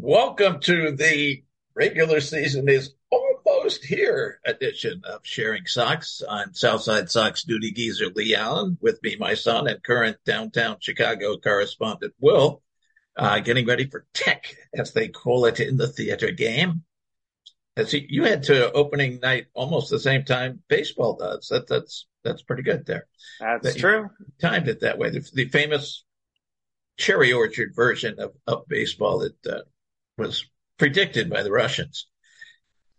Welcome to the regular season is almost here edition of Sharing Sox. I'm Southside Sox duty geezer Leigh Allan. With me, my son and current downtown Chicago correspondent Will, uh, getting ready for tech, as they call it in the theater game. As you had to opening night almost the same time baseball does. That, that's that's pretty good there. That's that true. Timed it that way. The, the, famous cherry orchard version of, of baseball that uh, was predicted by the Russians.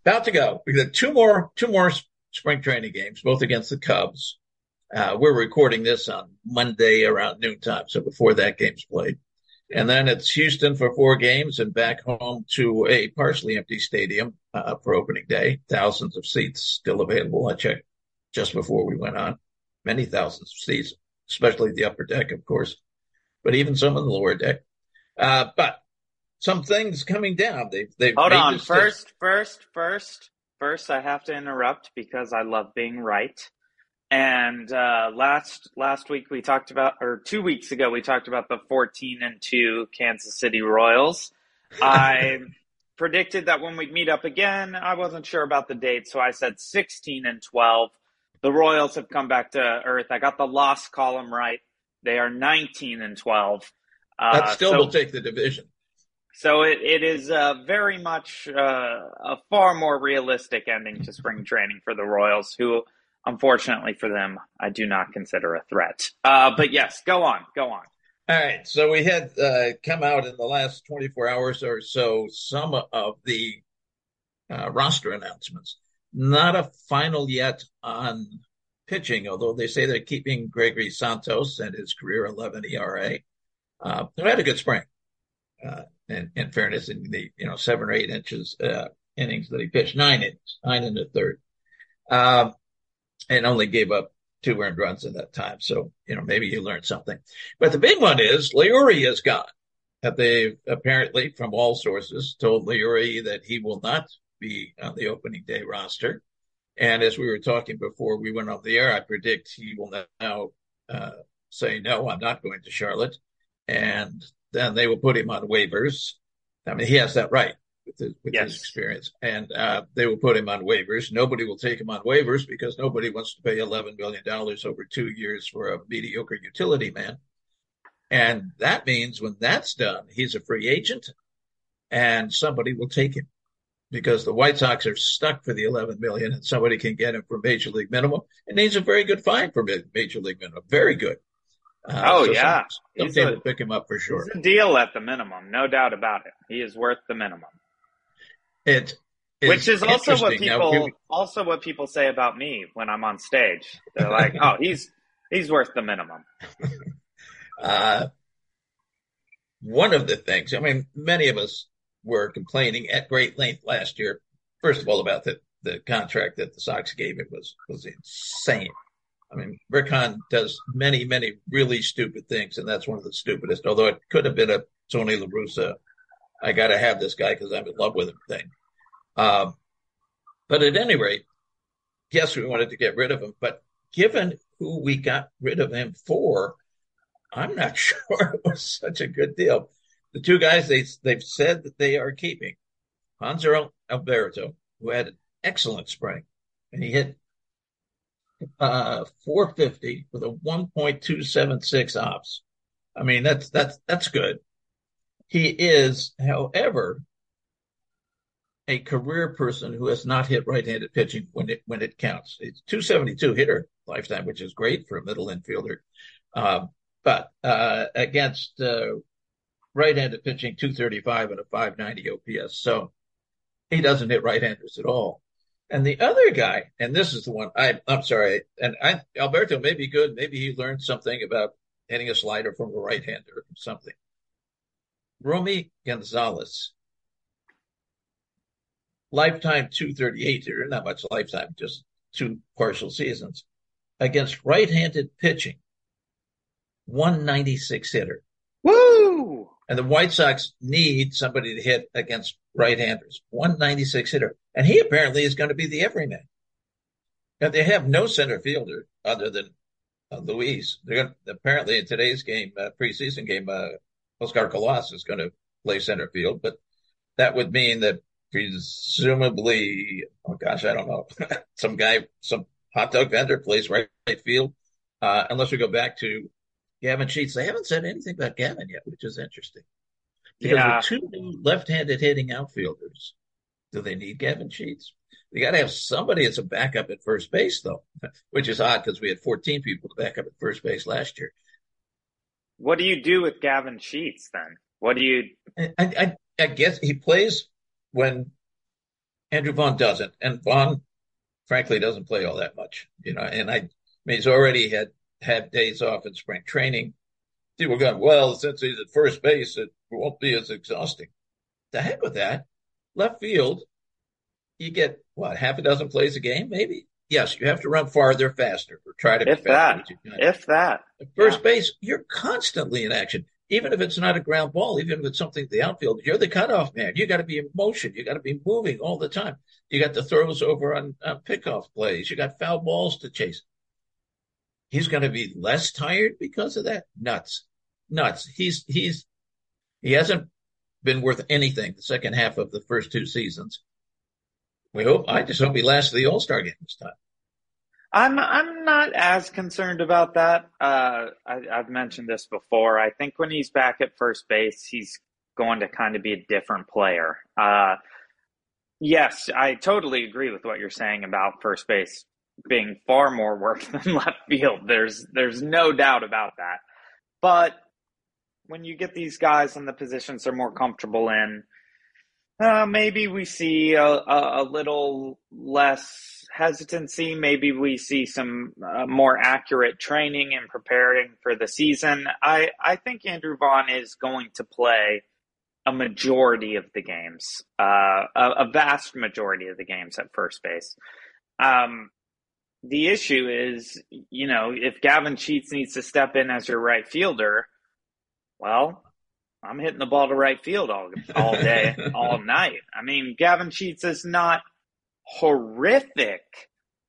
About to go. We got two more two more spring training games, both against the Cubs. Uh, we're recording this on Monday around noontime, so before that game's played. And then it's Houston for four games and back home to a partially empty stadium uh, for opening day. Thousands of seats still available. I checked just before we went on. Many thousands of seats, especially the upper deck, of course, but even some in the lower deck. Uh, but some things coming down. They've, they've hold on. First, first, first, first, I have to interrupt because I love being right. And uh, last last week we talked about, or two weeks ago we talked about the fourteen and two Kansas City Royals. I predicted that when we'd meet up again, I wasn't sure about the date, so I said sixteen and twelve. The Royals have come back to earth. I got the loss column right. They are nineteen and twelve. Uh, that still so, will take the division. So it, it is uh, very much uh, a far more realistic ending to spring training for the Royals, who, unfortunately for them, I do not consider a threat. Uh, but yes, go on, go on. All right. So we had uh, come out in the last 24 hours or so some of the uh, roster announcements. Not a final yet on pitching, although they say they're keeping Gregory Santos and his career 11 ERA. Uh, they had a good spring. Uh, in, in fairness, in the you know seven or eight inches uh, innings that he pitched, nine innings, nine in the third, um, and only gave up two earned runs in that time. So you know maybe you learned something. But the big one is Leury is gone. That they apparently, from all sources, told Leury that he will not be on the opening day roster. And as we were talking before we went off the air, I predict he will now uh, say, no, I'm not going to Charlotte. And then they will put him on waivers. I mean, he has that right with his, with yes. his experience, and uh, they will put him on waivers. Nobody will take him on waivers because nobody wants to pay eleven million dollars over two years for a mediocre utility man. And that means when that's done, he's a free agent, and somebody will take him because the White Sox are stuck for the 11 million and somebody can get him for major league minimum. And he's a very good fine for major league minimum. Very good. Uh, oh so yeah, some, some will pick him up for sure. A deal at the minimum, no doubt about it. He is worth the minimum. It, which is also what people now, also what people say about me when I'm on stage. They're like, "Oh, he's he's worth the minimum." uh, one of the things, I mean, many of us were complaining at great length last year. First of all, about the the contract that the Sox gave him was was insane. I mean, Rick Hahn does many, many really stupid things, and that's one of the stupidest. Although it could have been a Tony La Russa, I got to have this guy because I'm in love with him thing. Um, but at any rate, yes, we wanted to get rid of him. But given who we got rid of him for, I'm not sure it was such a good deal. The two guys they they've said that they are keeping Hanser Alberto, who had an excellent spring, and he hit uh, 450 with a 1.276 ops. I mean, that's, that's, that's good. He is, however, a career person who has not hit right-handed pitching when it, when it counts. It's 272 hitter lifetime, which is great for a middle infielder. Uh, but, uh, against, uh, right-handed pitching, 235 and a 590 OPS. So he doesn't hit right-handers at all. And the other guy, and this is the one I, I'm sorry, and I, Alberto may be good. Maybe he learned something about hitting a slider from a right hander or something. Romy Gonzalez, lifetime 238 here, not much lifetime, just two partial seasons against right handed pitching, 196 hitter. Woo! And the White Sox need somebody to hit against right-handers. 196 hitter. And he apparently is going to be the everyman. And they have no center fielder other than uh, Luis. They're going to, apparently in today's game, uh, preseason game, uh, Oscar Colas is going to play center field, but that would mean that presumably, oh gosh, I don't know, some guy, some hot dog vendor plays right, right field. Uh, unless we go back to Gavin Sheets, they haven't said anything about Gavin yet, which is interesting. Because Yeah. with two new left-handed hitting outfielders, do they need Gavin Sheets? They got to have somebody as a backup at first base, though, which is odd because we had 14 people to back up at first base last year. What do you do with Gavin Sheets then? What do you? I, I, I guess he plays when Andrew Vaughn doesn't, and Vaughn, frankly, doesn't play all that much, you know. And I, I mean, he's already had had days off in spring training. People are going, well, since he's at first base, it won't be as exhausting. The heck with that. Left field, you get what half a dozen plays a game, maybe. Yes, you have to run farther, faster, or try to be If faster. that. as you can. If that. At first base, you're constantly in action. Even if it's not a ground ball, even if it's something the outfield, you're the cutoff man. You got to be in motion. You got to be moving all the time. You got the throws over on, on pickoff plays. You got foul balls to chase. He's going to be less tired because of that. Nuts, nuts. He's he's he hasn't been worth anything the second half of the first two seasons. We hope. I just hope he lasts the All Star game this time. I'm I'm not as concerned about that. Uh, I, I've mentioned this before. I think when he's back at first base, he's going to kind of be a different player. Uh, yes, I totally agree with what you're saying about first base being far more work than left field. There's there's no doubt about that. But when you get these guys in the positions they're more comfortable in, uh, maybe we see a, a, a little less hesitancy. Maybe we see some uh, more accurate training and preparing for the season. I, I think Andrew Vaughn is going to play a majority of the games, uh, a, a vast majority of the games at first base. Um, the issue is, you know, if Gavin Sheets needs to step in as your right fielder, well, I'm hitting the ball to right field all all day, all night. I mean, Gavin Sheets is not horrific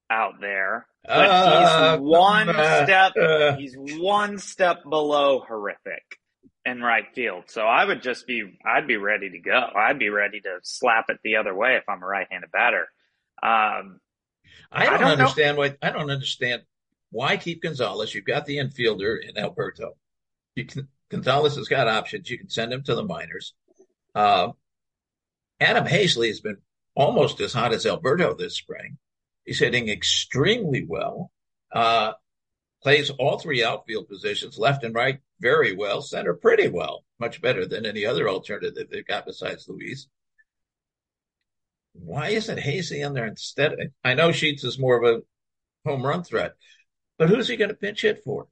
out there, but Uh, he's one uh, step uh, he's one step below horrific in right field. So I would just be I'd be ready to go. I'd be ready to slap it the other way if I'm a right-handed batter. Um, I don't, I don't know. understand why. I don't understand why keep Gonzalez. You've got the infielder in Alberto. You can, Gonzalez has got options. You can send him to the minors. Uh, Adam Haseley has been almost as hot as Alberto this spring. He's hitting extremely well. Uh, plays all three outfield positions, left and right, very well. Center pretty well, much better than any other alternative they've got besides Luis. Why isn't Haseley in there instead? I know Sheets is more of a home run threat, but who's he going to pinch hit for?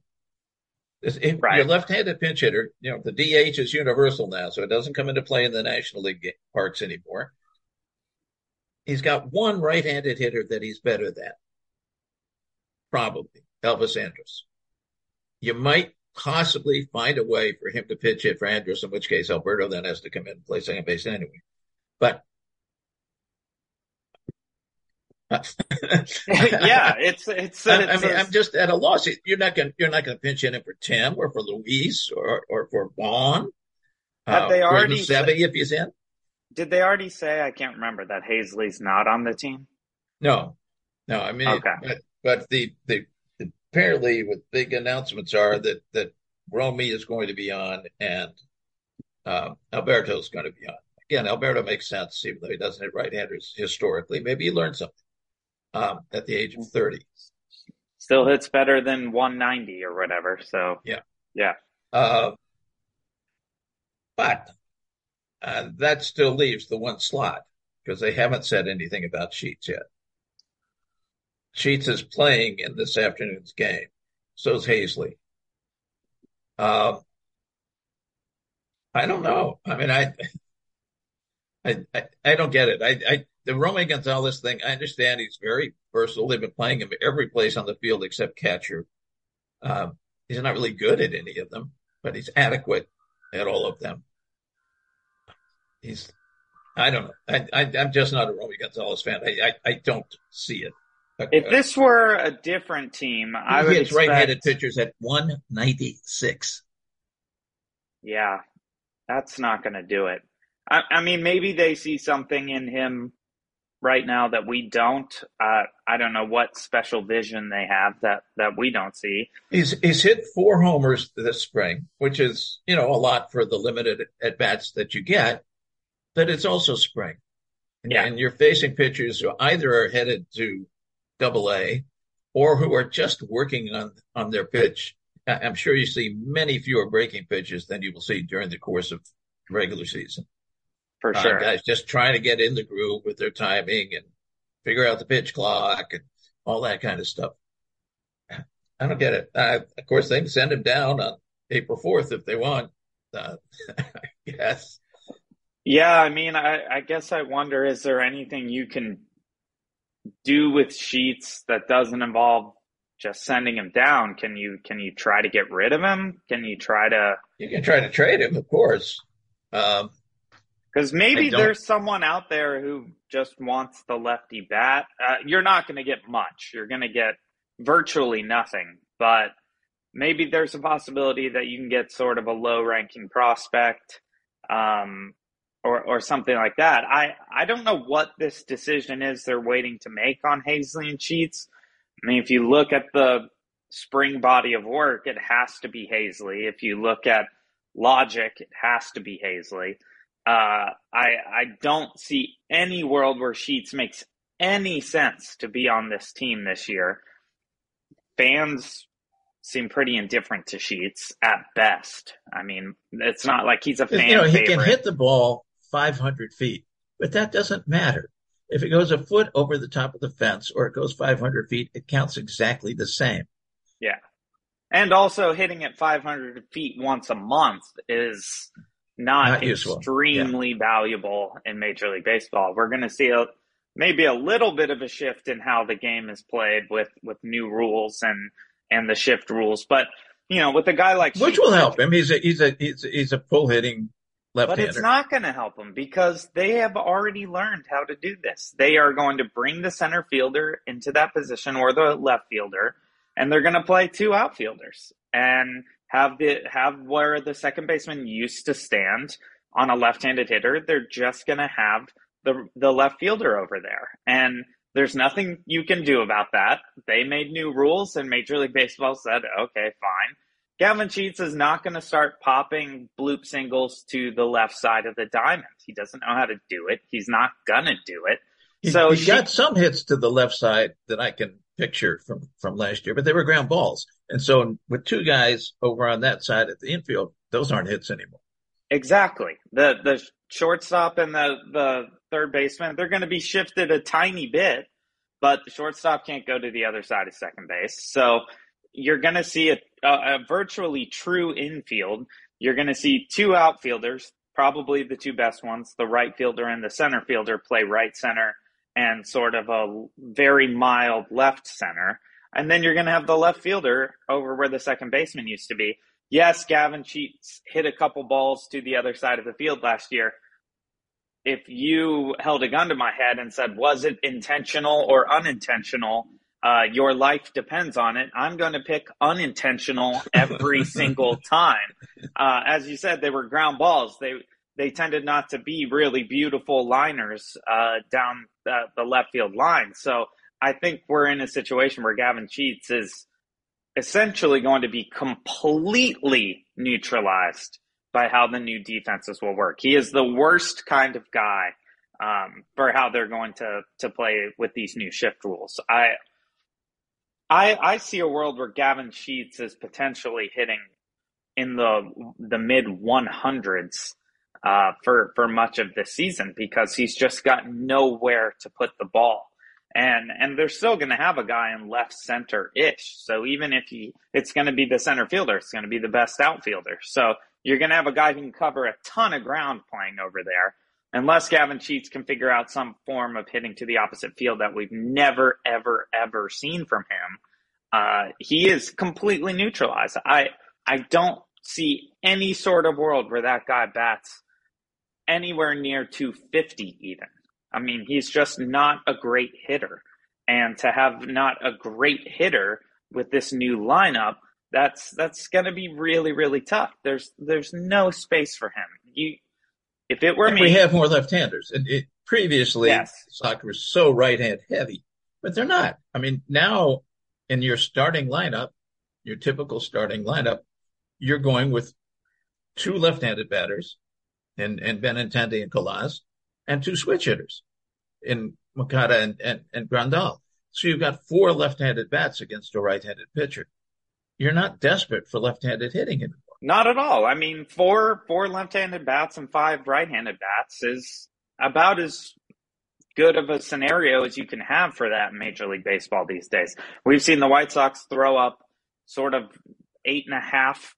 If Right. Your left-handed pinch hitter, you know, the DH is universal now, so it doesn't come into play in the National League parks anymore. He's got one right-handed hitter that he's better than. Probably Elvis Andrus. You might possibly find a way for him to pitch hit for Andrus, in which case Alberto then has to come in and play second base anyway. But yeah, it's it's, I, I it's mean, I'm just at a loss. You're not going. You're not going to pinch in for Tim or for Luis or or for Vaughn. Have they already if he's in? Did they already say? I can't remember that Haseley's not on the team. No, no. I mean, Okay. but but the, the apparently what big announcements are that that Romy is going to be on and uh, Alberto's going to be on. Again, Alberto makes sense, even though he doesn't hit right-handers historically. Maybe he learned something um, at the age of thirty. Still hits better than 190 or whatever. So Yeah. yeah. Uh, but uh, that still leaves the one slot because they haven't said anything about Sheets yet. Sheets is playing in this afternoon's game. So is Haseley. Um, I don't know. I mean, I, I, I, I don't get it. I, I, the Romy Gonzalez thing, I understand he's very versatile. They've been playing him every place on the field except catcher. Um, he's not really good at any of them, but he's adequate at all of them. He's, I don't know. I, I, I'm just not a Romy Gonzalez fan. I, I, I don't see it. If this were a different team, I would expect. right-handed pitchers at 196. Yeah, that's not going to do it. I, I mean, maybe they see something in him right now that we don't. Uh, I don't know what special vision they have that that we don't see. He's he's hit four homers this spring, which is you know a lot for the limited at bats that you get, but it's also spring, yeah. and you're facing pitchers who either are headed to Double A or who are just working on on their pitch. I'm sure you see many fewer breaking pitches than you will see during the course of regular season for sure. Guys just trying to get in the groove with their timing and figure out the pitch clock and all that kind of stuff. I don't get it. Uh, of course, they can send him down on April 4th if they want. Uh, guess. Yeah, I mean, I, I guess I wonder is there anything you can do with Sheets that doesn't involve just sending him down? Can you can you try to get rid of him? Can you try to? You can try to trade him, of course. Um, because maybe there's someone out there who just wants the lefty bat. Uh, you're not going to get much. You're going to get virtually nothing. But maybe there's a possibility that you can get sort of a low ranking prospect um, or, or something like that. I, I don't know what this decision is they're waiting to make on Haseley and Sheets. I mean, if you look at the spring body of work, it has to be Haseley. If you look at logic, it has to be Haseley. Uh, I I don't see any world where Sheets makes any sense to be on this team this year. Fans seem pretty indifferent to Sheets at best. I mean, it's not like he's a fan. You know, he favorite. can hit the ball 500 feet, but that doesn't matter. If it goes a foot over the top of the fence or it goes 500 feet, it counts exactly the same. Yeah. And also hitting it 500 feet once a month is not, not extremely yeah. valuable in Major League Baseball. We're going to see a maybe a little bit of a shift in how the game is played with with new rules and and the shift rules, but you know, with a guy like which will help him. He's a he's a he's a, he's a pull hitting left-hander. But it's not going to help him because they have already learned how to do this. They are going to bring the center fielder into that position or the left fielder, and they're going to play two outfielders. And have the have where the second baseman used to stand on a left-handed hitter. They're just going to have the the left fielder over there, and there's nothing you can do about that. They made new rules, and Major League Baseball said, "Okay, fine." Gavin Sheets is not going to start popping bloop singles to the left side of the diamond. He doesn't know how to do it. He's not gonna do it. He, so he she, got some hits to the left side that I can picture from from last year, but they were ground balls. And so with two guys over on that side at the infield, those aren't hits anymore. Exactly. The the shortstop and the the third baseman, they're going to be shifted a tiny bit, but the shortstop can't go to the other side of second base. So you're going to see a, a, a virtually true infield. You're going to see two outfielders, probably the two best ones, the right fielder and the center fielder play right center and sort of a very mild left center. And then you're going to have the left fielder over where the second baseman used to be. Yes, Gavin Sheets hit a couple balls to the other side of the field last year. If you held a gun to my head and said, was it intentional or unintentional? Uh, your life depends on it. I'm going to pick unintentional every single time. Uh, as you said, they were ground balls. They they tended not to be really beautiful liners uh, down the, the, left field line. So I think we're in a situation where Gavin Sheets is essentially going to be completely neutralized by how the new defenses will work. He is the worst kind of guy um, for how they're going to to play with these new shift rules. I I I see a world where Gavin Sheets is potentially hitting in the the mid 100s uh, for for much of the season because he's just got nowhere to put the ball. And and they're still going to have a guy in left center ish. So even if he, it's going to be the center fielder, it's going to be the best outfielder. So you're going to have a guy who can cover a ton of ground playing over there. Unless Gavin Sheets can figure out some form of hitting to the opposite field that we've never, ever, ever seen from him, uh, he is completely neutralized. I I don't see any sort of world where that guy bats anywhere near 250 even. I mean, he's just not a great hitter. And to have not a great hitter with this new lineup, that's that's going to be really really tough. There's there's no space for him. You if it were and me, we have more left-handers. And it, previously, Yes. soccer was so right-hand heavy, but they're not. I mean, now in your starting lineup, your typical starting lineup, you're going with two left-handed batters, and and Benintendi and Colas, and two switch hitters, in Moncada and and, and Grandal. So you've got four left-handed bats against a right-handed pitcher. You're not desperate for left-handed hitting anymore. Not at all. I mean, four four left-handed bats and five right-handed bats is about as good of a scenario as you can have for that in Major League Baseball these days. We've seen the White Sox throw up sort of eight and a half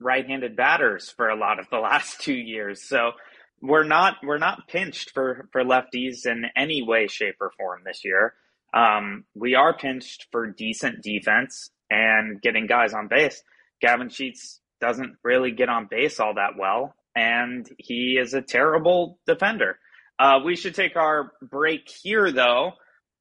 right-handed batters for a lot of the last two years. So we're not we're not pinched for for lefties in any way, shape, or form this year. Um, we are pinched for decent defense and getting guys on base. Gavin Sheets doesn't really get on base all that well, and he is a terrible defender. Uh, we should take our break here, though.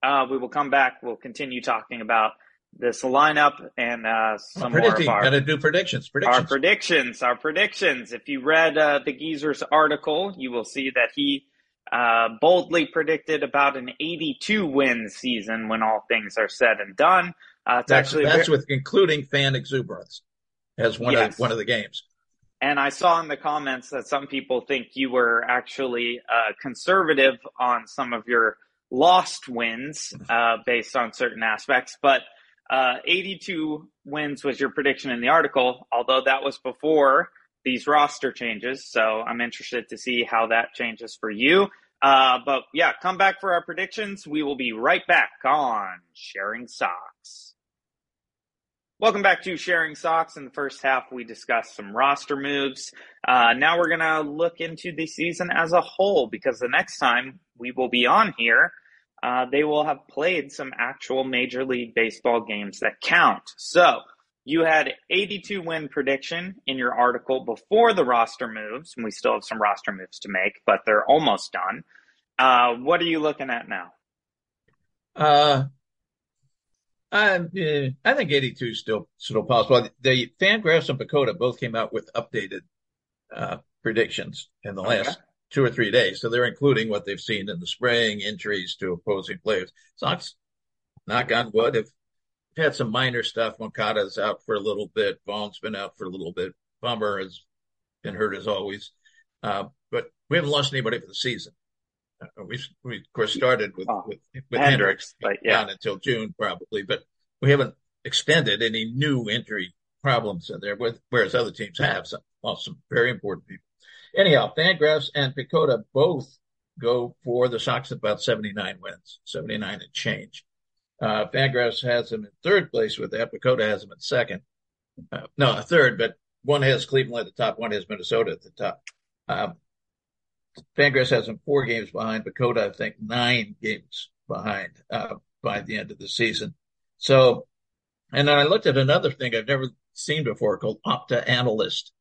Uh, we will come back. We'll continue talking about this lineup and uh, some more of our, got to do predictions. our Predictions. predictions. Our predictions. If you read uh, the Geezer's article, you will see that he uh, boldly predicted about an 82 win season when all things are said and done. Uh, it's that's actually that's with including fan exuberance as one Yes. of one of the games. And I saw in the comments that some people think you were actually uh, conservative on some of your lost wins uh, based on certain aspects. But uh, 82 wins was your prediction in the article, although that was before these roster changes. So I'm interested to see how that changes for you. Uh, but yeah, come back for our predictions. We will be right back on Sharing Sox. Welcome back to Sharing Sox. In the first half, we discussed some roster moves. Uh, now we're going to look into the season as a whole because the next time we will be on here, uh, they will have played some actual Major League Baseball games that count. So you had 82 win prediction in your article before the roster moves, and we still have some roster moves to make, but they're almost done. Uh, what are you looking at now? Uh, I I think 82 is still still possible. The Fangraphs and PECOTA both came out with updated uh, predictions in the last Okay. Two or three days, so they're including what they've seen in the spring, injuries to opposing players. Sox, knock on wood, have had some minor stuff. Moncada's out for a little bit. Vaughn's been out for a little bit. Bummer has been hurt as always, uh, but we haven't lost anybody for the season. Uh, we we of course started with Oh, with, with Hendriks but yeah. down until June probably, but we haven't extended any new injury problems in there, with, whereas other teams have some, well, some very important people. Anyhow, Fangraphs and PECOTA both go for the Sox about 79 wins, 79 and change. Uh, Fangraphs has them in third place with that. PECOTA has them in second. Uh, no, third, but one has Cleveland at the top, one has Minnesota at the top. Um, Fangraphs has them four games behind. Picota, I think, nine games behind uh, by the end of the season. So, and then I looked at another thing I've never seen before called Opta Analyst,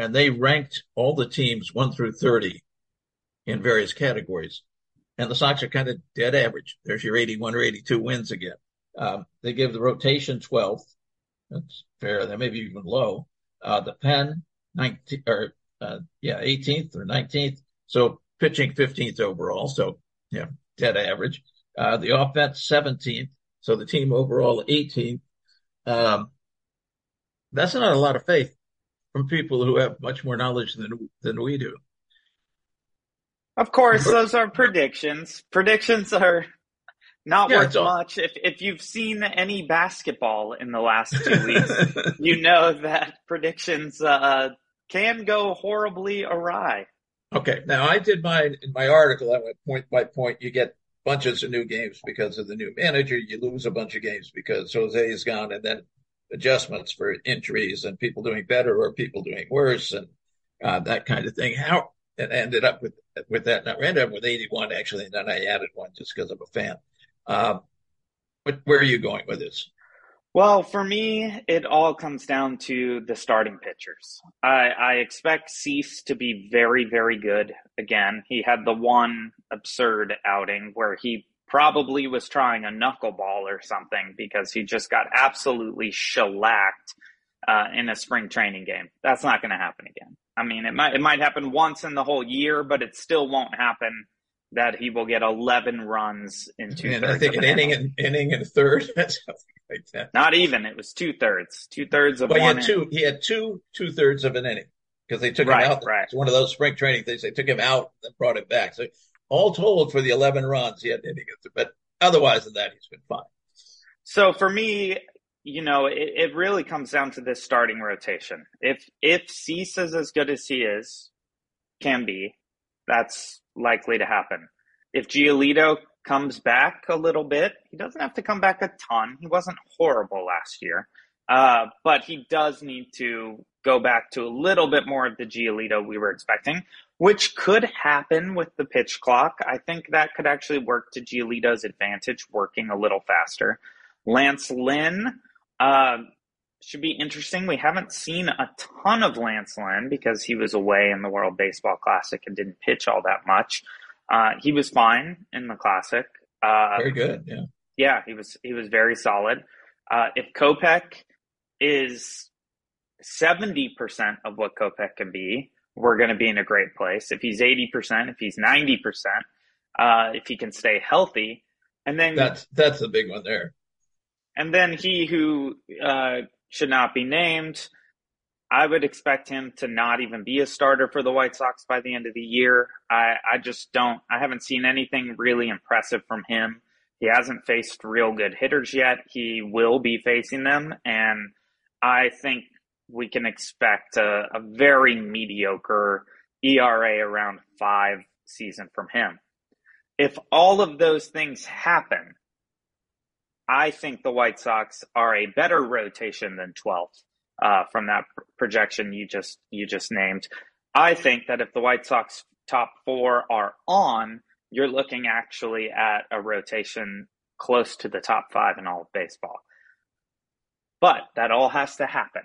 and they ranked all the teams one through 30 in various categories. And the Sox are kind of dead average. There's your 81 or 82 wins again. Um, they give the rotation 12th. That's fair. That may be even low. Uh, the pen 19 or, uh, yeah, 18th or 19th. So pitching 15th overall. So, yeah, dead average. Uh, the offense 17th. So the team overall 18th. Um, that's not a lot of faith from people who have much more knowledge than than we do. Of course, those are predictions. Predictions are not Yeah, worth much. If if you've seen any basketball in the last two weeks, you know that predictions uh, can go horribly awry. Okay, now I did my in my article. I went point by point. You get bunches of new games because of the new manager. You lose a bunch of games because Jose is gone, and then adjustments for injuries and people doing better or people doing worse and uh, that kind of thing. How it ended up with with that. Now, I ended up with 81 actually, and then I added one just because I'm a fan. Um, but where are you going with this? Well, for me, it all comes down to the starting pitchers. I, I expect Cease to be very, very good again. He had the one absurd outing where he probably was trying a knuckleball or something because he just got absolutely shellacked uh, in a spring training game. That's not going to happen again. I mean, it might it might happen once in the whole year, but it still won't happen that he will get 11 runs in two And. I think an inning and inning and third, something like that. Not even. It was two thirds. Two thirds of Well, he had two. He had two two thirds of an inning because they took Right, him out. right. It's one of those spring training things. They took him out and brought him back. So all told, for the eleven runs, he had an inning. But otherwise than that, he's been fine. So for me, you know, it, it really comes down to this starting rotation. If if Cease is as good as he is, can be, that's likely to happen. If Giolito comes back a little bit, he doesn't have to come back a ton. He wasn't horrible last year, uh, but he does need to go back to a little bit more of the Giolito we were expecting, which could happen with the pitch clock. I think that could actually work to Giolito's advantage, working a little faster. Lance Lynn uh, should be interesting. We haven't seen a ton of Lance Lynn because he was away in the World Baseball Classic and didn't pitch all that much. Uh, he was fine in the Classic. Uh, Very good. Yeah. yeah, he was he was very solid. Uh, if Kopech is seventy percent of what Kopech can be, we're going to be in a great place. If he's eighty percent, if he's ninety percent, uh, if he can stay healthy, and then That's that's the big one there. and then he who uh, should not be named, I would expect him to not even be a starter for the White Sox by the end of the year. I, I just don't, I haven't seen anything really impressive from him. He hasn't faced real good hitters yet. He will be facing them. And I think we can expect a, a very mediocre ERA around five season from him. If all of those things happen, I think the White Sox are a better rotation than 12th uh, from that pr- projection you just you just named. I think that if the White Sox top four are on, you're looking actually at a rotation close to the top five in all of baseball. But that all has to happen.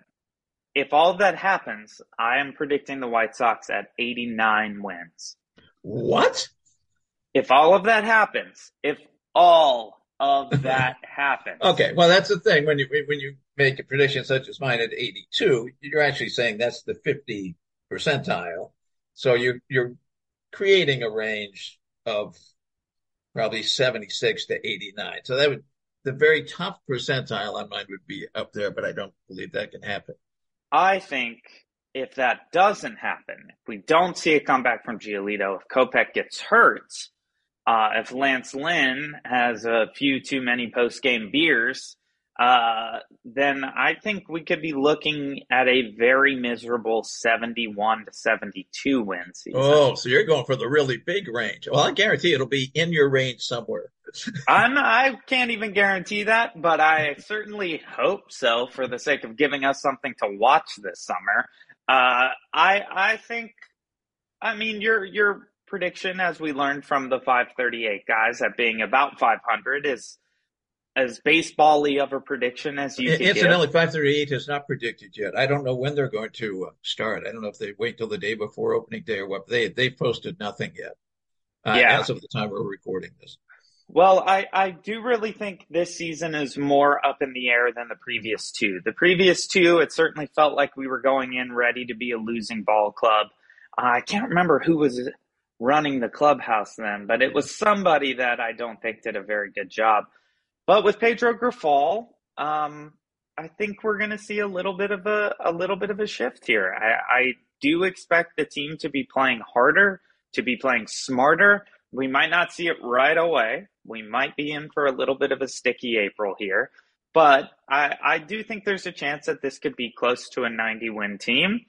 If all of that happens, I am predicting the White Sox at 89 wins. What? If all of that happens, if all of that happens, Okay. Well, that's the thing when you when you make a prediction such as mine at 82, you're actually saying that's the 50 percentile. So you're you're creating a range of probably 76 to 89. So that would the very top percentile on mine would be up there, but I don't believe that can happen. I think if that doesn't happen, if we don't see a comeback from Giolito, if Kopech gets hurt, uh, if Lance Lynn has a few too many post game beers, uh, then I think we could be looking at a very miserable 71 to 72 win season. Oh, so you're going for the really big range. Well, I guarantee it'll be in your range somewhere. I'm, I can't even guarantee that, but I certainly hope so for the sake of giving us something to watch this summer. Uh, I, I think, I mean, your, your prediction, as we learned from the 538 guys, at being about 500 is as baseball-y of a prediction as you. Incidentally, 538 has not predicted yet. I don't know when they're going to uh, start. I don't know if they wait till the day before opening day or what. They they've posted nothing yet. Uh, Yeah. As of the time we're recording this. Well, I, I do really think this season is more up in the air than the previous two. The previous two, it certainly felt like we were going in ready to be a losing ball club. Uh, I can't remember who was running the clubhouse then, but it was somebody that I don't think did a very good job. But with Pedro Grifol, um, I think we're going to see a little bit of a a little bit of a shift here. I, I do expect the team to be playing harder, to be playing smarter. We might not see it right away. We might be in for a little bit of a sticky April here, but I, I do think there's a chance that this could be close to a 90 win team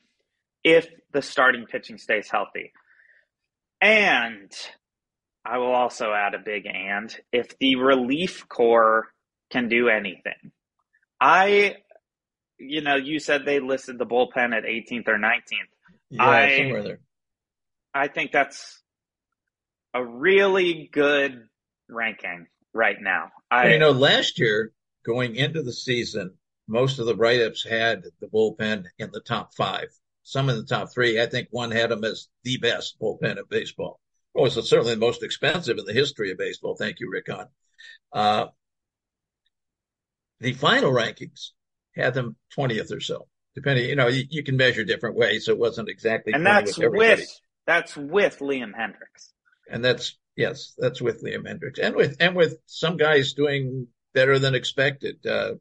if the starting pitching stays healthy. And I will also add a big and if the relief corps can do anything. I, you know, you said they listed the bullpen at 18th or 19th. Yeah, I- somewhere there. I think that's a really good ranking right now. I, you know, last year going into the season, most of the write-ups had the bullpen in the top five. Some in the top three. I think one had them as the best bullpen in baseball. Well, it's certainly the most expensive in the history of baseball. Thank you, Rick Hahn. Uh, the final rankings had them 20th or so. depending, you know, you, you can measure different ways. So it wasn't exactly, and that's with, with that's with Liam Hendriks, and that's yes, that's with Liam Hendriks, and with and with some guys doing better than expected. Uh,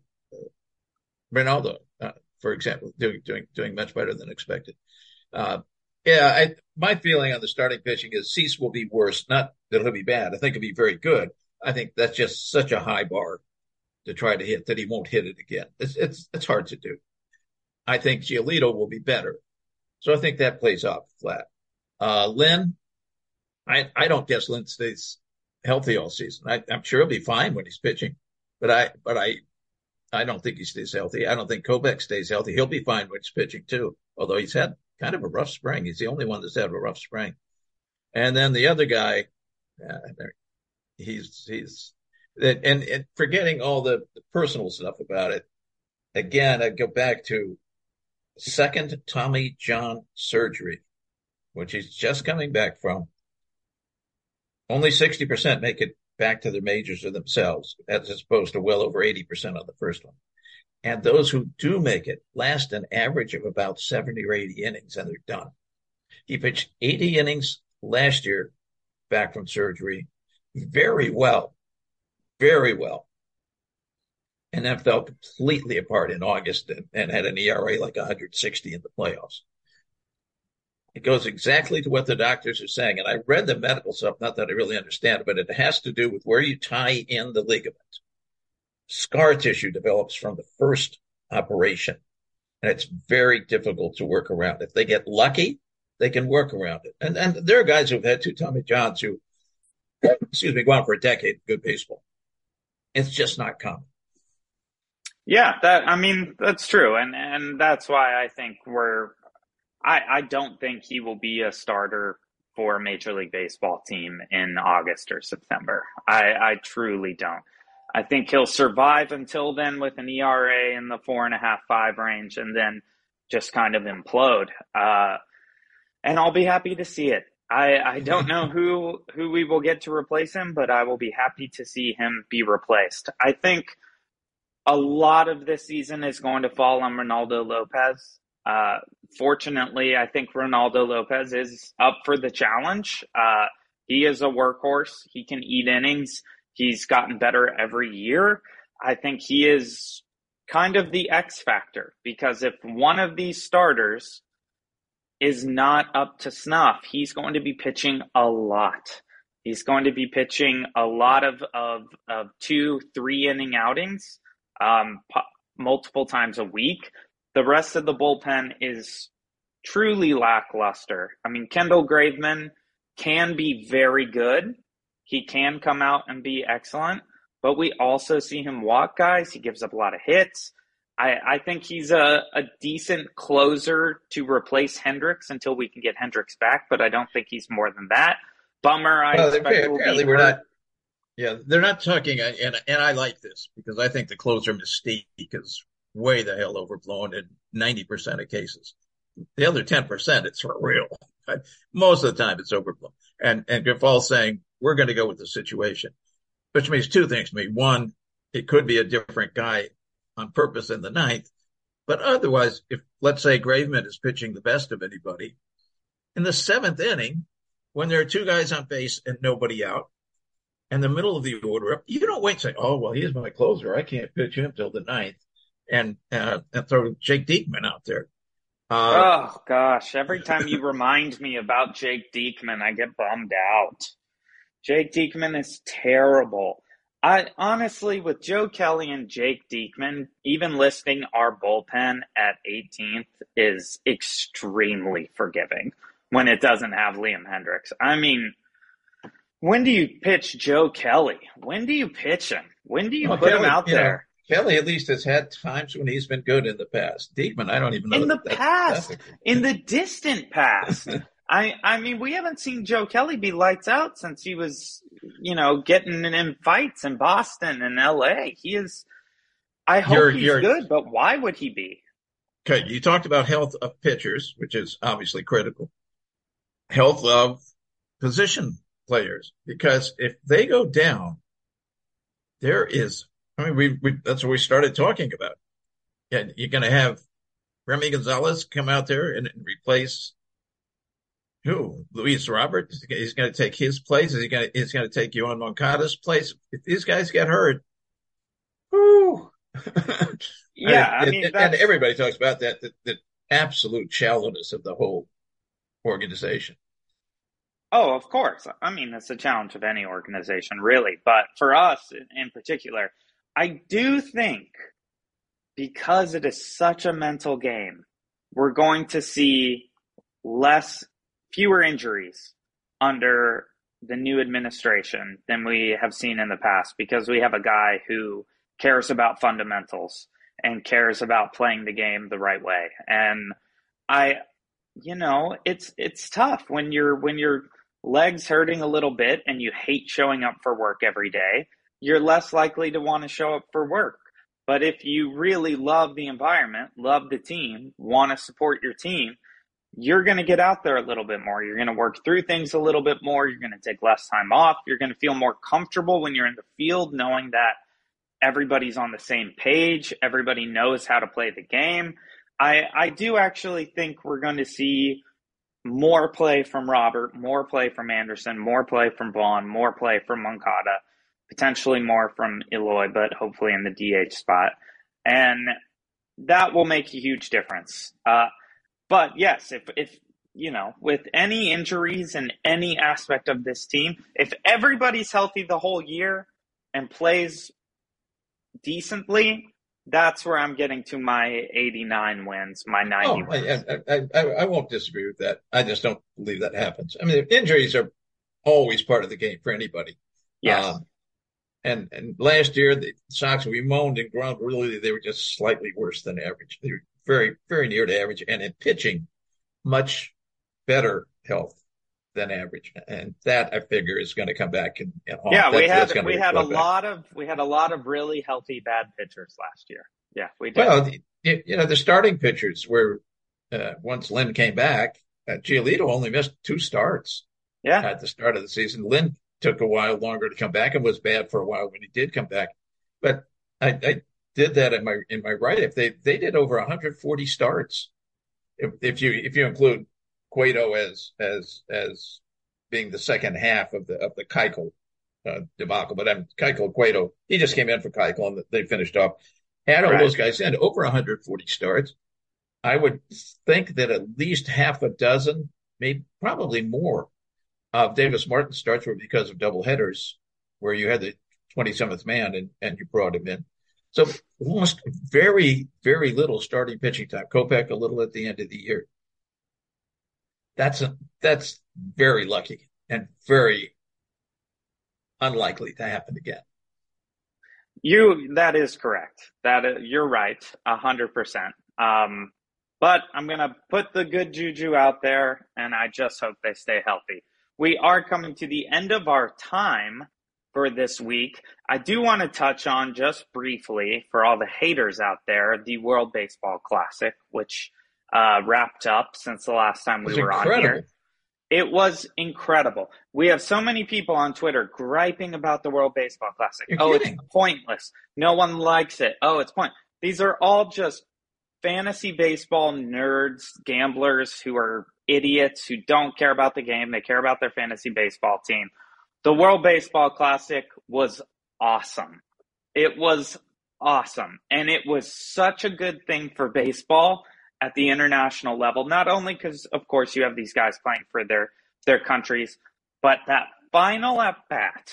Reynaldo, uh, for example, doing doing doing much better than expected. Uh, yeah, I, my feeling on the starting pitching is Cease will be worse. Not that he'll be bad. I think he'll be very good. I think that's just such a high bar to try to hit that he won't hit it again. It's it's it's hard to do. I think Giolito will be better. So I think that plays off flat. Uh, Lynn, I I don't guess Lynn stays healthy all season. I, am sure he'll be fine when he's pitching, but I but I I don't think he stays healthy. I don't think Kopech stays healthy. He'll be fine when he's pitching too. Although he's had kind of a rough spring. He's the only one that's had a rough spring. And then the other guy, uh, he's he's and, and forgetting all the, the personal stuff about it. Again, I go back to second Tommy John surgery, which he's just coming back from. Only 60% make it back to the majors of themselves, as opposed to well over 80% on the first one. And those who do make it last an average of about 70 or 80 innings and they're done. He pitched 80 innings last year back from surgery very well, very well. And then fell completely apart in August and, and had an ERA like 160 in the playoffs. It goes exactly to what the doctors are saying. And I read the medical stuff, not that I really understand it, but it has to do with where you tie in the ligament scar tissue develops from the first operation. And it's very difficult to work around. If they get lucky, they can work around it. And and there are guys who've had two Tommy Johns who, excuse me, go on for a decade good baseball. It's just not common. Yeah, that I mean that's true, and and that's why I think we're. I I don't think he will be a starter for a Major League Baseball team in August or September. I I truly don't. I think he'll survive until then with an ERA in the four and a half, five range, and then just kind of implode. Uh, and I'll be happy to see it. I, I don't know who who we will get to replace him, but I will be happy to see him be replaced. I think a lot of this season is going to fall on Reynaldo Lopez. Uh, fortunately, I think Reynaldo Lopez is up for the challenge. Uh, he is a workhorse. He can eat innings. He's gotten better every year. I think he is kind of the X factor because if one of these starters is not up to snuff, he's going to be pitching a lot. He's going to be pitching a lot of, of, of two, three inning outings, um, multiple times a week. The rest of the bullpen is truly lackluster. I mean, Kendall Graveman can be very good, he can come out and be excellent, but we also see him walk guys. He gives up a lot of hits. I, I think he's a, a decent closer to replace Hendriks until we can get Hendriks back, but I don't think he's more than that. Bummer. I well, expect apparently we're not. Yeah, they're not talking, and and I like this because I think the closer mystique is way the hell overblown in ninety percent of cases. The other ten percent, it's for real. Most of the time, it's overblown. And and Grifol's saying we're going to go with the situation, which means two things to me. One, it could be a different guy on purpose in the ninth. But otherwise, if let's say Graveman is pitching the best of anybody in the seventh inning, when there are two guys on base and nobody out, and the middle of the order, you don't wait and say, "Oh, well, he's my closer. I can't pitch him till the ninth, and uh, and throw Jake Diekman out there. Uh, oh gosh! Every time you remind me about Jake Diekman, I get bummed out. Jake Diekman is terrible. I honestly, with Joe Kelly and Jake Diekman, even listing our bullpen at 18th is extremely forgiving when it doesn't have Liam Hendriks. I mean, when do you pitch Joe Kelly? When do you pitch him? When do you well, put Kelly, him out there? Kelly at least has had times when he's been good in the past. Diekman, I don't even know. In the past, in the distant past. I I mean, we haven't seen Joe Kelly be lights out since he was, you know, getting in fights in Boston and L.A. He is. I hope you're, he's you're, good, but why would he be? Okay, you talked about health of pitchers, which is obviously critical. Health of position players, because if they go down, there is. I mean, we, we that's what we started talking about. Yeah, you're going to have Romy Gonzalez come out there and, replace who? Luis Robert? He's going to take his place. Is he going to? He's going to take Yoan Moncada's place. If these guys get hurt, whoo. yeah, I, I mean, and, and, everybody talks about that, the, the absolute shallowness of the whole organization. Oh, of course. I mean, it's a challenge of any organization, really. But for us in particular, I do think because it is such a mental game, we're going to see less fewer injuries under the new administration than we have seen in the past because we have a guy who cares about fundamentals and cares about playing the game the right way. And I you know, it's it's tough when you're when your legs hurting a little bit and you hate showing up for work every day, you're less likely to want to show up for work. But if you really love the environment, love the team, want to support your team, you're going to get out there a little bit more. You're going to work through things a little bit more. You're going to take less time off. You're going to feel more comfortable when you're in the field, knowing that everybody's on the same page. Everybody knows how to play the game. I, I do actually think we're going to see more play from Robert, more play from Anderson, more play from Vaughn, more play from Moncada, potentially more from Eloy, but hopefully in the DH spot. And that will make a huge difference. Uh, but yes, if if you know, with any injuries in any aspect of this team, if everybody's healthy the whole year and plays decently, that's where I'm getting to my 89 wins, my 90 oh, wins. I, I, I, I, won't disagree with that. I just don't believe that happens. I mean, injuries are always part of the game for anybody. Yes. Um, and and last year the Sox we moaned and groaned. Really, they were just slightly worse than average. They were very, very near to average, and in pitching, much better health than average, and that I figure is going to come back and, and yeah, that, we had we had a back. lot of we had a lot of really healthy bad pitchers last year. Yeah, we did. Well, the, you know the starting pitchers were uh, once Lynn came back, uh, Giolito only missed two starts. Yeah, at the start of the season, Lynn took a while longer to come back and was bad for a while when he did come back. But I, I did that in my in my write up. They they did over 140 starts. If, if you if you include Cueto as as as being the second half of the of the Keuchel uh, debacle, but I'm Keuchel Cueto. He just came in for Keuchel and they finished off. Had all right. those guys in over 140 starts. I would think that at least half a dozen, maybe probably more, of Davis Martin starts were because of double headers, where you had the 27th man and, and you brought him in. So almost very, very little starting pitching time. Kopech a little at the end of the year. That's a, that's very lucky and very unlikely to happen again. You that is correct. That is, you're right, a hundred percent. Um, but I'm gonna put the good juju out there, and I just hope they stay healthy. We are coming to the end of our time for this week. I do want to touch on just briefly for all the haters out there, the World Baseball Classic, which uh, wrapped up since the last time we were incredible. on here. It was incredible. We have so many people on Twitter griping about the World Baseball Classic. You're oh, kidding. it's pointless. No one likes it. Oh, it's point. These are all just fantasy baseball nerds, gamblers who are idiots who don't care about the game. They care about their fantasy baseball team. The World Baseball Classic was awesome. It was awesome. And it was such a good thing for baseball at the international level, not only because, of course, you have these guys playing for their, their countries, but that final at bat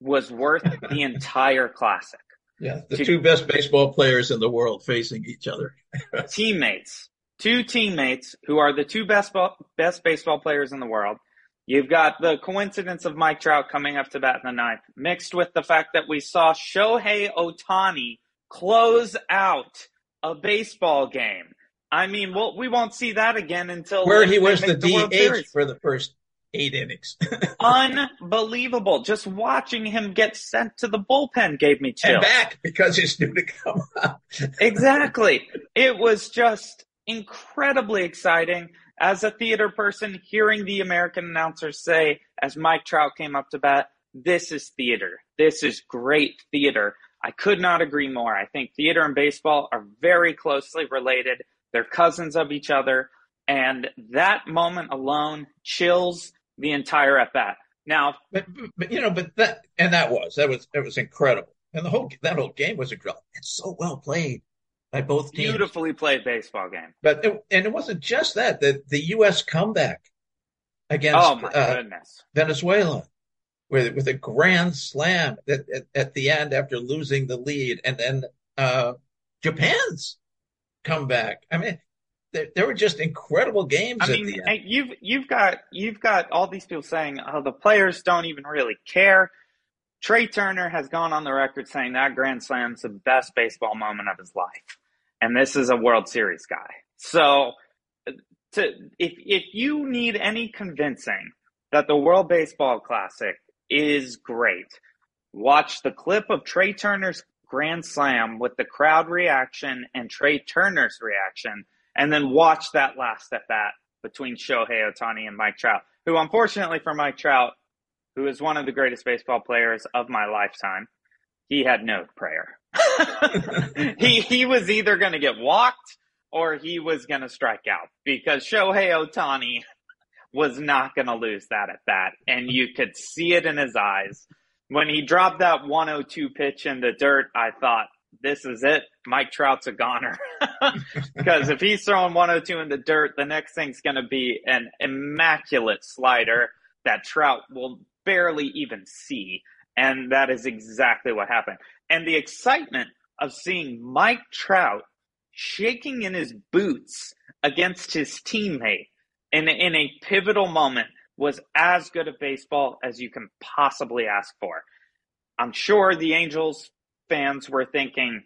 was worth the entire classic. Yeah, the to, two best baseball players in the world facing each other. teammates, two teammates who are the two best best baseball players in the world You've got the coincidence of Mike Trout coming up to bat in the ninth, mixed with the fact that we saw Shohei Ohtani close out a baseball game. I mean, we'll, we won't see that again until where he was the, the DH for the first eight innings. Unbelievable! Just watching him get sent to the bullpen gave me chills. And back because he's due to come up. exactly. It was just incredibly exciting as a theater person, hearing the American announcers say, as Mike Trout came up to bat, this is theater. This is great theater. I could not agree more. I think theater and baseball are very closely related. They're cousins of each other. And that moment alone chills the entire at bat. Now, but, but, you know, but that and that was that was that was incredible, and the whole that whole game was incredible. It's so well played by both teams. Beautifully played baseball game. But it, and it wasn't just that the the U.S. comeback against oh uh, Venezuela with with a grand slam at, at, at, the end after losing the lead, and then uh, Japan's comeback. I mean, there, there were just incredible games. I mean, you've you've got you've got all these people saying, "Oh, the players don't even really care." Trea Turner has gone on the record saying that Grand Slam's the best baseball moment of his life, and this is a World Series guy. So, to if if you need any convincing that the World Baseball Classic is great, watch the clip of Trea Turner's Grand Slam with the crowd reaction and Trea Turner's reaction and then watch that last at bat between Shohei Ohtani and Mike Trout, who unfortunately for Mike Trout, who is one of the greatest baseball players of my lifetime, he had no prayer. he he was either going to get walked or he was going to strike out because Shohei Ohtani was not going to lose that at bat, and you could see it in his eyes when he dropped that 102 pitch in the dirt. I thought this is it. Mike Trout's a goner. Because if he's throwing 102 in the dirt, the next thing's going to be an immaculate slider that Trout will barely even see. And that is exactly what happened. And the excitement of seeing Mike Trout shaking in his boots against his teammate in, in a pivotal moment was as good a baseball as you can possibly ask for. I'm sure the Angels fans were thinking,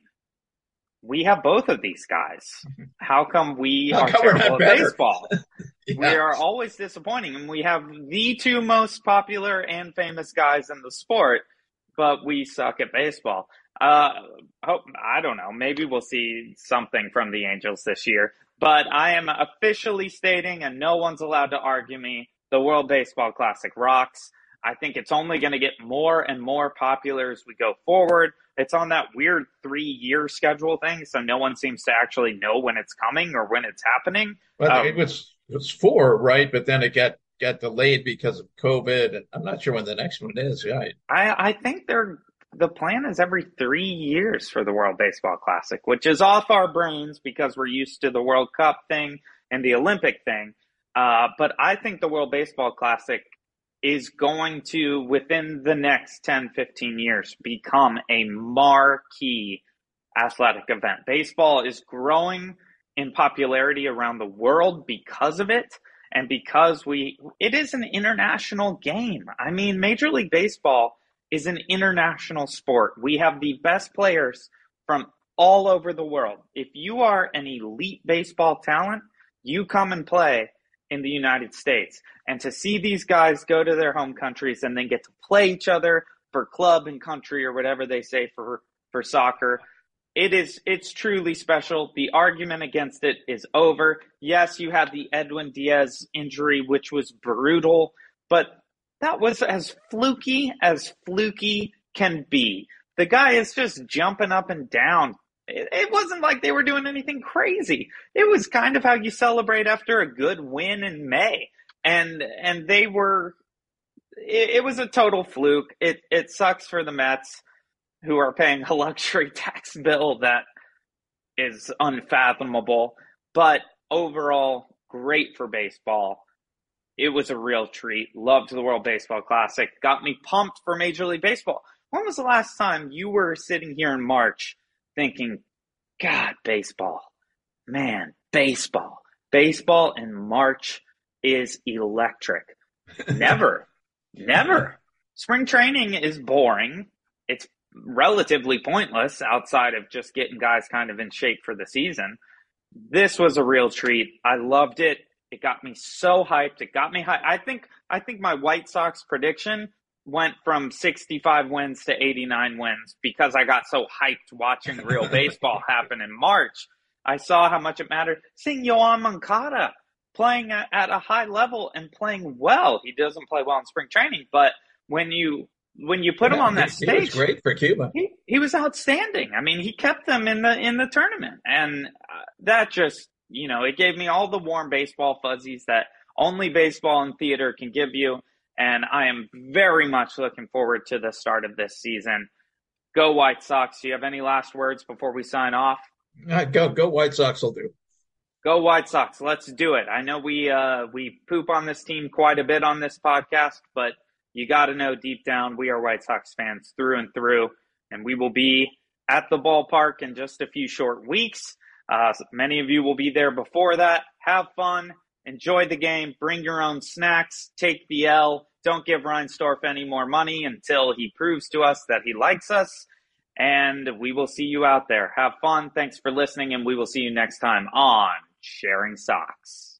we have both of these guys. How come we How are come terrible at baseball? yeah. We are always disappointing, and we have the two most popular and famous guys in the sport, but we suck at baseball. Uh, hope, I don't know. Maybe we'll see something from the Angels this year, but I am officially stating, and no one's allowed to argue me, the World Baseball Classic rocks. I think it's only going to get more and more popular as we go forward. It's on that weird three year schedule thing, so no one seems to actually know when it's coming or when it's happening. Well, um, it was it was four, right? But then it got got delayed because of COVID, and I'm not sure when the next one is. Right? I I think they're the plan is every three years for the World Baseball Classic, which is off our brains because we're used to the World Cup thing and the Olympic thing. Uh, but I think the World Baseball Classic is going to, within the next 10, 15 years, become a marquee athletic event. Baseball is growing in popularity around the world because of it. And because we, it is an international game. I mean, Major League Baseball is an international sport. We have the best players from all over the world. If you are an elite baseball talent, you come and play in the United States. And to see these guys go to their home countries and then get to play each other for club and country or whatever they say for, for soccer, it is, it's truly special. The argument against it is over. Yes, you had the Edwin Diaz injury, which was brutal, but that was as fluky as fluky can be. The guy is just jumping up and down, it, it wasn't like they were doing anything crazy. It was kind of how you celebrate after a good win in May. And, and they were, it, it was a total fluke. It, it sucks for the Mets who are paying a luxury tax bill that is unfathomable. But overall, great for baseball. It was a real treat. Loved the World Baseball Classic. Got me pumped for Major League Baseball. When was the last time you were sitting here in March thinking, God, baseball, man, baseball, baseball in March is electric. Never, never. Spring training is boring. Relatively pointless outside of just getting guys kind of in shape for the season. This was a real treat. I loved it. It got me so hyped. It got me high. I think I think my White Sox prediction went from 65 wins to 89 wins because I got so hyped watching real baseball happen in March. I saw how much it mattered. Seeing Yoan Moncada playing at a high level and playing well. He doesn't play well in spring training, but when you when you put yeah, him on that he, stage, he was great for Cuba. He, he was outstanding. I mean, he kept them in the in the tournament, and uh, that just you know, it gave me all the warm baseball fuzzies that only baseball and theater can give you. And I am very much looking forward to the start of this season. Go White Sox. Do you have any last words before we sign off? Uh, go, go White Sox will do. Go White Sox. Let's do it. I know we uh, we poop on this team quite a bit on this podcast, but you got to know deep down we are White Sox fans through and through, and we will be at the ballpark in just a few short weeks. Uh, many of you will be there before that. Have fun, enjoy the game, bring your own snacks, take the L. Don't give Reinsdorf any more money until he proves to us that he likes us. And we will see you out there. Have fun. Thanks for listening, and we will see you next time on Sharing Sox.